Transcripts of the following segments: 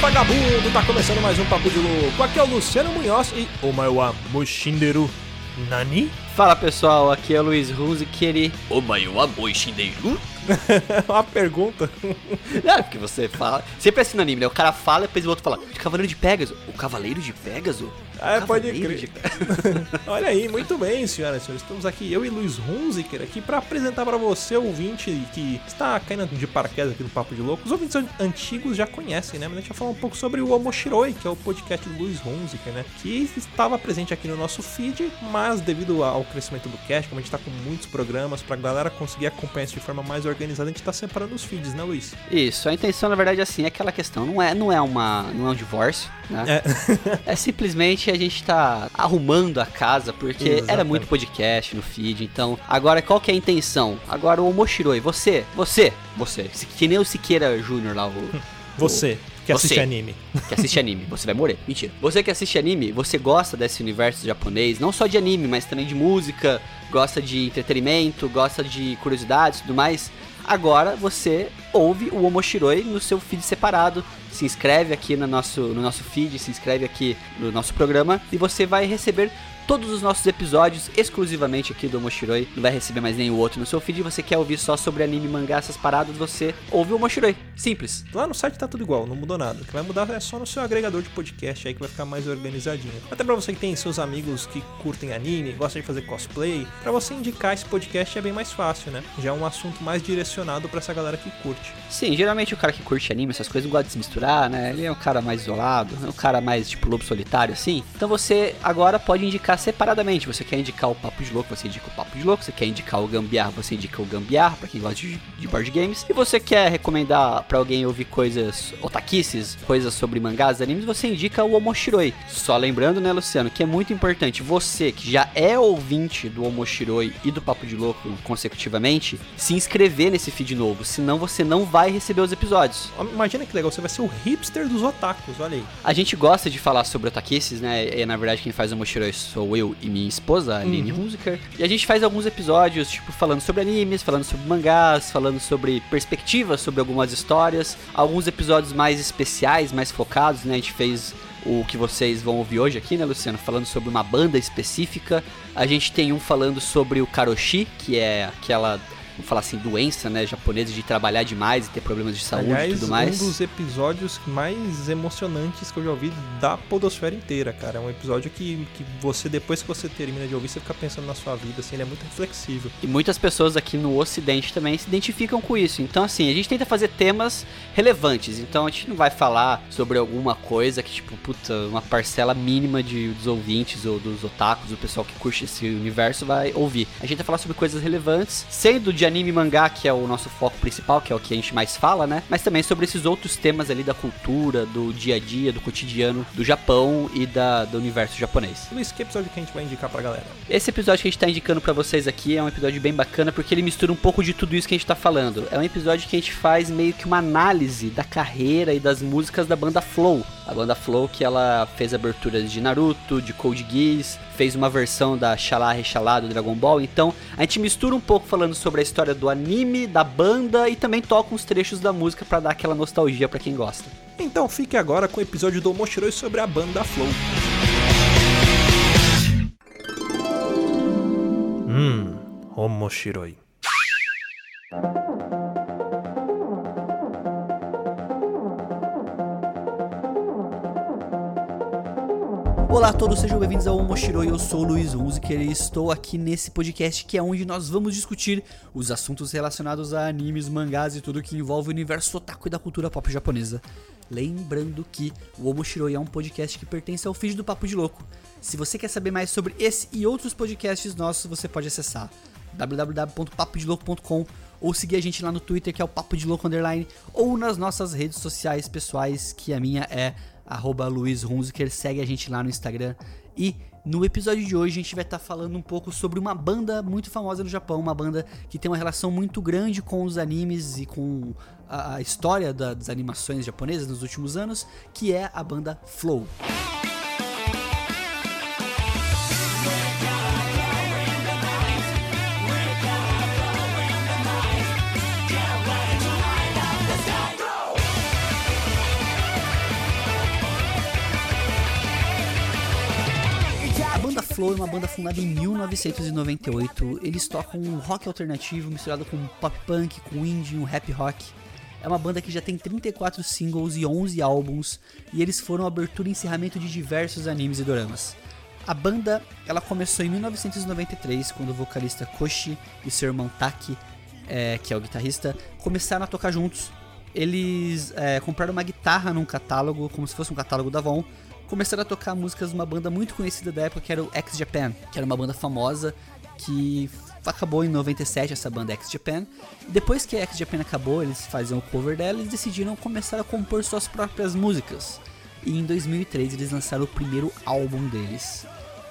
Vagabundo, tá começando mais um Papo de Louco. Aqui é o Luciano Munhoz e o Maiwa Mushinderu Nani? Fala pessoal, aqui é o Luiz Ruse Kiri. O maior boi Shinderu? Uma pergunta. Não, porque você fala. Sempre é assim no anime, né? O cara fala e depois o outro fala. De Cavaleiro de Pegasus. O Cavaleiro de Pegasus? É, pode crer. de- Olha aí, muito bem, senhoras e senhores. Estamos aqui, eu e Luiz Hunziker, aqui para apresentar para você, ouvinte que está caindo de paraquedas aqui no Papo de Louco. Os ouvintes an- antigos já conhecem, né? Mas a gente vai falar um pouco sobre o Omoshiroi, que é o podcast do Luiz Hunziker, né? Que estava presente aqui no nosso feed, mas devido ao crescimento do cast, como a gente está com muitos programas, para a galera conseguir acompanhar isso de forma mais organizada, a gente está separando os feeds, né, Luiz? Isso, a intenção na verdade assim, é aquela questão, não é, não é uma, não é um divórcio, né? É. É simplesmente a gente tá arrumando a casa, porque era Exatamente. muito podcast no feed, então agora qual que é a intenção? Agora o Omoshiroi, você, você, você, se- que nem o Siqueira Júnior lá, o, Você, que Você. assiste anime. que assiste anime, você vai morrer. Mentira. Você que assiste anime, você gosta desse universo japonês, não só de anime, mas também de música, gosta de entretenimento, gosta de curiosidades e tudo mais. Agora você ouve o Omoshiroi no seu feed separado. Se inscreve aqui no nosso, no nosso feed, se inscreve aqui no nosso programa e você vai receber todos os nossos episódios exclusivamente aqui do Omoshiroi. Não vai receber mais nenhum outro no seu feed. Você quer ouvir só sobre anime, mangá, essas paradas, você ouve o Omoshiroi. Simples. Lá no site tá tudo igual, não mudou nada. O que vai mudar é só no seu agregador de podcast aí que vai ficar mais organizadinho. Até pra você que tem seus amigos que curtem anime, gostam de fazer cosplay, pra você indicar esse podcast é bem mais fácil, né? Já é um assunto mais direcionado pra essa galera que curte. Sim, geralmente o cara que curte anime, essas coisas, não gosta de se misturar, né? Ele é um cara mais isolado, é um cara mais tipo lobo solitário, assim. Então você agora pode indicar separadamente. Você quer indicar o Papo de Louco, você indica o Papo de Louco. Você quer indicar o Gambiarra, você indica o Gambiarra, pra quem gosta de, de board games. E você quer recomendar pra alguém ouvir coisas otakices, coisas sobre mangás, animes, você indica o Omoshiroi. Só lembrando, né, Luciano, que é muito importante, você que já é ouvinte do Omoshiroi e do Papo de Louco consecutivamente, se inscrever nesse feed novo, senão você não vai receber os episódios. Imagina que legal, você vai ser o hipster dos otakus, olha aí. A gente gosta de falar sobre otakices, né? E, na verdade quem faz o Omoshiroi sou eu e minha esposa, a Aline Hunziker. E a gente faz alguns episódios, tipo, falando sobre animes, falando sobre mangás, falando sobre perspectivas sobre algumas histórias. Alguns episódios mais especiais, mais focados, né? A gente fez o que vocês vão ouvir hoje aqui, né, Luciano? Falando sobre uma banda específica. A gente tem um falando sobre o karoshi, que é aquela, vamos falar assim, doença, né, japonesa de trabalhar demais e ter problemas de saúde e Aliás, tudo mais. um dos episódios mais emocionantes que eu já ouvi da podosfera inteira, cara. É um episódio que, que você, depois que você termina de ouvir, você fica pensando na sua vida, assim, ele é muito reflexivo. E muitas pessoas aqui no Ocidente também se identificam com isso. Então, assim, a gente tenta fazer temas relevantes. Então, a gente não vai falar sobre alguma coisa que, tipo, puta, uma parcela mínima de, dos ouvintes ou dos otakus, do pessoal que curte esse universo, vai ouvir. A gente vai falar sobre coisas relevantes, sendo de anime e mangá, que é o nosso foco principal, que é o que a gente mais fala, né? Mas também sobre esses outros temas ali da cultura, do dia a dia, do cotidiano do Japão e da, do universo japonês. Luiz, que episódio que a gente vai indicar pra galera? Esse episódio que a gente tá indicando pra vocês aqui é um episódio bem bacana porque ele mistura um pouco de tudo isso que a gente tá falando. É um episódio que a gente faz meio que uma análise da carreira e das músicas da banda Flow. A banda Flow que ela fez aberturas de Naruto, de Code Geass, fez uma versão da Xalá Rechalá do Dragon Ball. Então a gente mistura um pouco falando sobre a história do anime, da banda e também toca uns trechos da música pra dar aquela nostalgia pra quem gosta. Então fique agora com o episódio do Moshiroi sobre a banda Flow. Hum, Omoshiroi. Olá a todos, sejam bem-vindos ao Moshiroi, eu sou o Luiz Hunziker e estou aqui nesse podcast que é onde nós vamos discutir os assuntos relacionados a animes, mangás e tudo que envolve o universo otaku e da cultura pop japonesa. Lembrando que o Omoshiroi é um podcast que pertence ao feed do Papo de Louco. Se você quer saber mais sobre esse e outros podcasts nossos, você pode acessar www.papodelouco.com ou seguir a gente lá no Twitter, que é o Papo de Louco Underline, ou nas nossas redes sociais pessoais, que a minha é arroba Luiz Hunziker. Segue a gente lá no Instagram E no episódio de hoje a gente vai estar tá falando um pouco sobre uma banda muito famosa no Japão, uma banda que tem uma relação muito grande com os animes e com a, a história da, das animações japonesas nos últimos anos, que é a banda Flow. Flow é uma banda fundada em 1998. Eles tocam um rock alternativo misturado com pop punk, com indie, um rap rock. É uma banda que já tem 34 singles e 11 álbuns, e eles foram abertura e encerramento de diversos animes e doramas. A banda ela começou em 1993, quando o vocalista Koshi e seu irmão Taki, é, que é o guitarrista, começaram a tocar juntos. Eles é, compraram uma guitarra num catálogo, como se fosse um catálogo da Von, começaram a tocar músicas de uma banda muito conhecida da época, que era o X Japan, que era uma banda famosa que acabou em 97 essa banda X Japan. Depois que a X Japan acabou, eles faziam o cover dela, eles decidiram começar a compor suas próprias músicas. E em 2003 eles lançaram o primeiro álbum deles.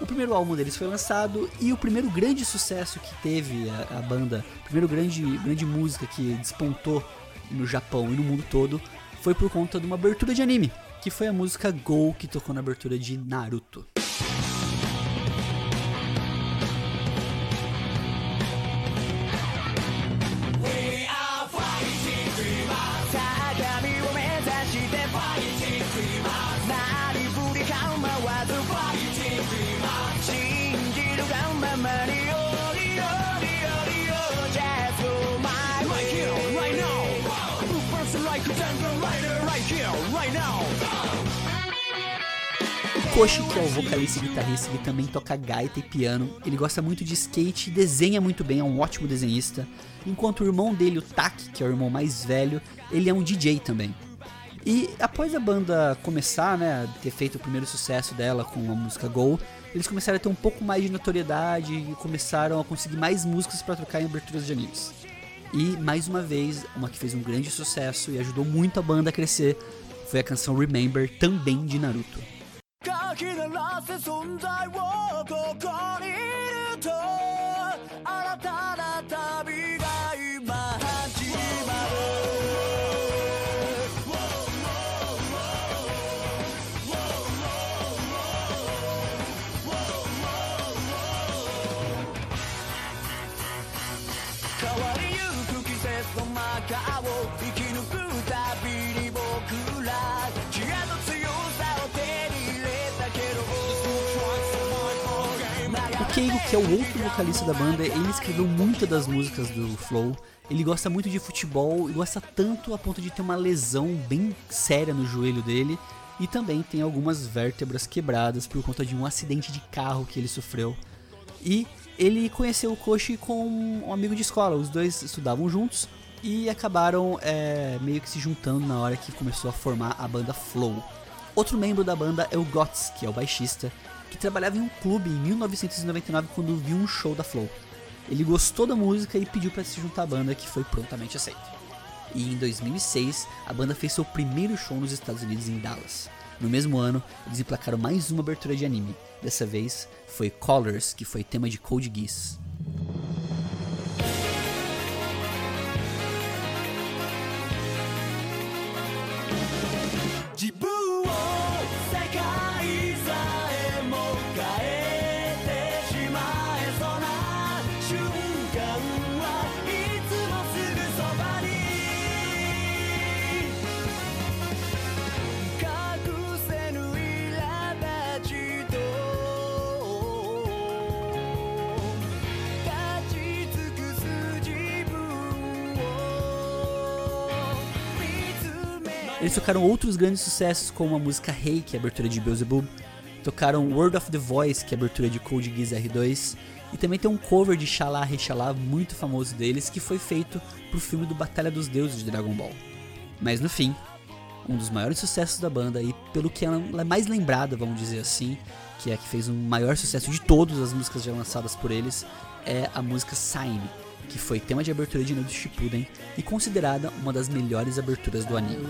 O primeiro álbum deles foi lançado e o primeiro grande sucesso que teve a, a banda, a primeira grande, grande música que despontou no Japão e no mundo todo, foi por conta de uma abertura de anime que foi a música Go que tocou na abertura de Naruto. Koshi, que é o vocalista e guitarrista, ele também toca gaita e piano. Ele gosta muito de skate e desenha muito bem, é um ótimo desenhista. Enquanto o irmão dele, o Taki, que é o irmão mais velho, ele é um DJ também. E após a banda começar, né, ter feito o primeiro sucesso dela com a música Go, eles começaram a ter um pouco mais de notoriedade e começaram a conseguir mais músicas para tocar em aberturas de animes. E mais uma vez, uma que fez um grande sucesso e ajudou muito a banda a crescer foi a canção Remember, também de Naruto. き鳴らせ存在をここにいると Keigo, que é o outro vocalista da banda, ele escreveu muitas das músicas do Flow. Ele gosta muito de futebol e gosta tanto a ponto de ter uma lesão bem séria no joelho dele. E também tem algumas vértebras quebradas por conta de um acidente de carro que ele sofreu. E ele conheceu o Koshi com um amigo de escola, os dois estudavam juntos e acabaram é, meio que se juntando na hora que começou a formar a banda Flow. Outro membro da banda é o Gots, que é o baixista, que trabalhava em um clube em 1999 quando viu um show da Flow. Ele gostou da música e pediu para se juntar à banda, que foi prontamente aceito. E em 2006, a banda fez seu primeiro show nos Estados Unidos em Dallas. No mesmo ano, eles emplacaram mais uma abertura de anime. Dessa vez foi Colors, que foi tema de Code Geass. Eles tocaram outros grandes sucessos, como a música Hey, que é a abertura de Beelzebub. Tocaram Word of the Voice, que é a abertura de Code Geass R2. E também tem um cover de Xalá Rechalá muito famoso deles, que foi feito pro filme do Batalha dos Deuses de Dragon Ball. Mas no fim, um dos maiores sucessos da banda e pelo que ela é mais lembrada, vamos dizer assim, que é a que fez um maior sucesso de todas as músicas já lançadas por eles, é a música Sign, que foi tema de abertura de Naruto Shippuden e considerada uma das melhores aberturas do anime.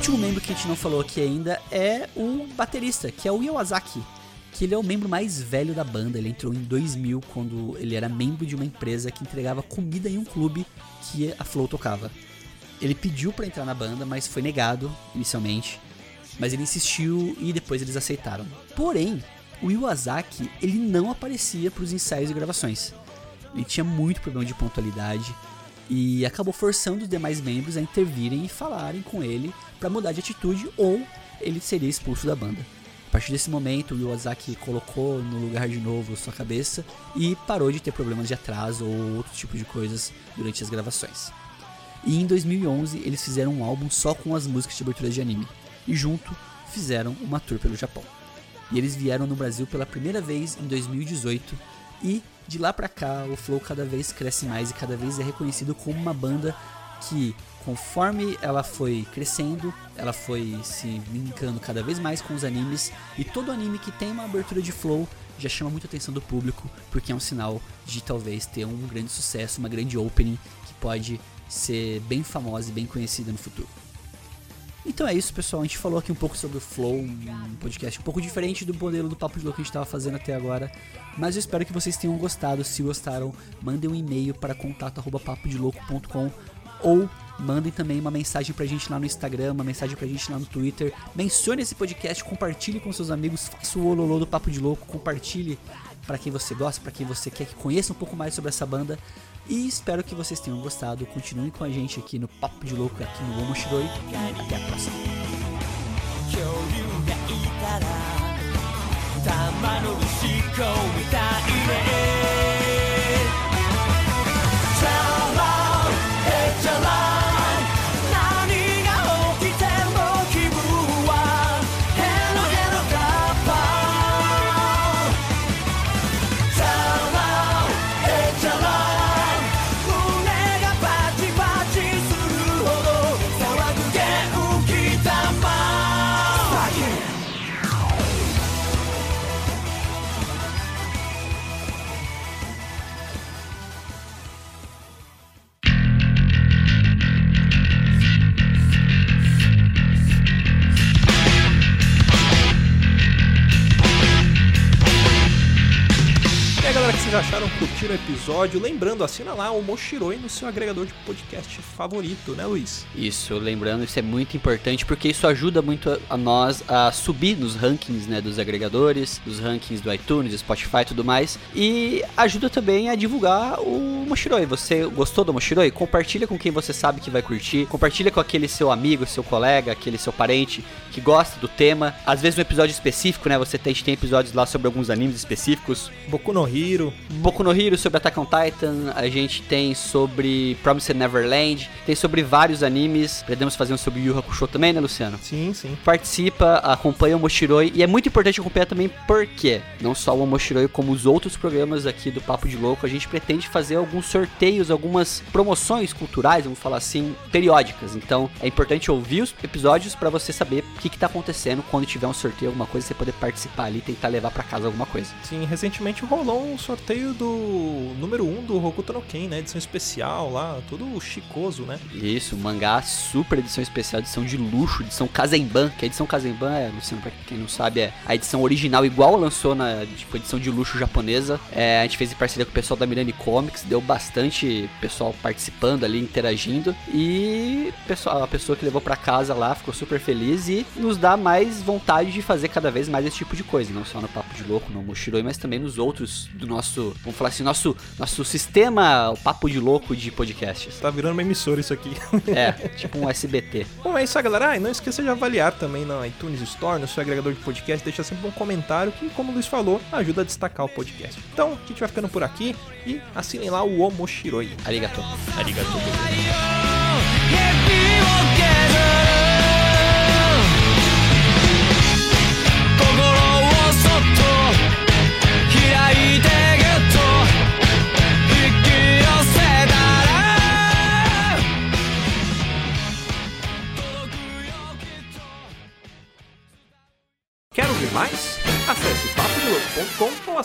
Último membro que a gente não falou aqui ainda é o baterista, que é o Iwasaki. Que ele é o membro mais velho da banda. Ele entrou em 2000 quando ele era membro de uma empresa que entregava comida em um clube que a Flow tocava. Ele pediu pra entrar na banda, mas foi negado inicialmente. Mas ele insistiu e depois eles aceitaram. Porém, o Iwasaki ele não aparecia pros ensaios e gravações. Ele tinha muito problema de pontualidade e acabou forçando os demais membros a intervirem e falarem com ele para mudar de atitude ou ele seria expulso da banda. A partir desse momento, o Iwasaki colocou no lugar de novo sua cabeça e parou de ter problemas de atraso ou outro tipo de coisas durante as gravações. E em 2011 eles fizeram um álbum só com as músicas de abertura de anime e junto fizeram uma tour pelo Japão. E eles vieram no Brasil pela primeira vez em 2018 e de lá pra cá o Flow cada vez cresce mais e cada vez é reconhecido como uma banda que conforme ela foi crescendo, ela foi se linkando cada vez mais com os animes e todo anime que tem uma abertura de Flow já chama muita atenção do público porque é um sinal de talvez ter um grande sucesso, uma grande opening que pode ser bem famosa e bem conhecida no futuro. Então é isso, pessoal. A gente falou aqui um pouco sobre o Flow, um podcast um pouco diferente do modelo do Papo de Louco que a gente estava fazendo até agora. Mas eu espero que vocês tenham gostado. Se gostaram, mandem um e-mail para contato.papodelouco.com ou mandem também uma mensagem pra gente lá no Instagram, uma mensagem pra gente lá no Twitter. Mencione esse podcast, compartilhe com seus amigos, faça o ololô do Papo de Louco, compartilhe para quem você gosta, para quem você quer que conheça um pouco mais sobre essa banda. E espero que vocês tenham gostado. Continuem com a gente aqui no Papo de Louco, aqui no Omoshiroi. Até a próxima. 恐竜がいたら玉の石こうみたいね que vocês acharam? Curtiram o episódio? Lembrando, assina lá o Moshiroi no seu agregador de podcast favorito, né, Luiz? Isso, lembrando, isso é muito importante porque isso ajuda muito a, nós a subir nos rankings né, dos agregadores, dos rankings do iTunes, Spotify e tudo mais. E ajuda também a divulgar o Moshiroi. Você gostou do Moshiroi? Compartilha com quem você sabe que vai curtir. Compartilha com aquele seu amigo, seu colega, aquele seu parente que gosta do tema. Às vezes um episódio específico, né? Você tem, tem episódios lá sobre alguns animes específicos. Boku no Hiro. Boku no Hero sobre Attack on Titan, a gente tem sobre Promised Neverland, tem sobre vários animes, podemos fazer um sobre Yu Hakusho também, né, Luciano? Sim, sim. Participa, acompanha o Moshiroi, e é muito importante acompanhar também porque, não só o Moshiroi, como os outros programas aqui do Papo de Louco, a gente pretende fazer alguns sorteios, algumas promoções culturais, vamos falar assim, periódicas. Então, é importante ouvir os episódios para você saber o que, que tá acontecendo quando tiver um sorteio, alguma coisa, você poder participar ali e tentar levar para casa alguma coisa. Sim, recentemente rolou um sorteio do número 1 um do Hokuto no Ken, né? Edição especial lá, todo chicoso, né? Isso, mangá super edição especial, edição de luxo, edição Kazemban, que a edição Kazemban é, Luciano, pra quem não sabe, é a edição original, igual lançou na tipo, edição de luxo japonesa. É, a gente fez em parceria com o pessoal da Mirani Comics, deu bastante pessoal participando ali, interagindo. E pessoal, a pessoa que levou pra casa lá ficou super feliz e nos dá mais vontade de fazer cada vez mais esse tipo de coisa, não só no Papo de Louco, no Moshiroi, mas também nos outros do nosso, vamos falar assim, nosso, nosso sistema, o Papo de Louco de podcasts. Tá virando uma emissora isso aqui. É, tipo um SBT. Bom, é isso aí, galera. Ah, e não esqueça de avaliar também na iTunes Store, no seu agregador de podcast. Deixa sempre um comentário que, como o Luiz falou, ajuda a destacar o podcast. Então, a gente vai ficando por aqui e assinem lá o Omoshiroi. Arigato. Arigatou. 指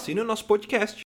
assine o nosso podcast.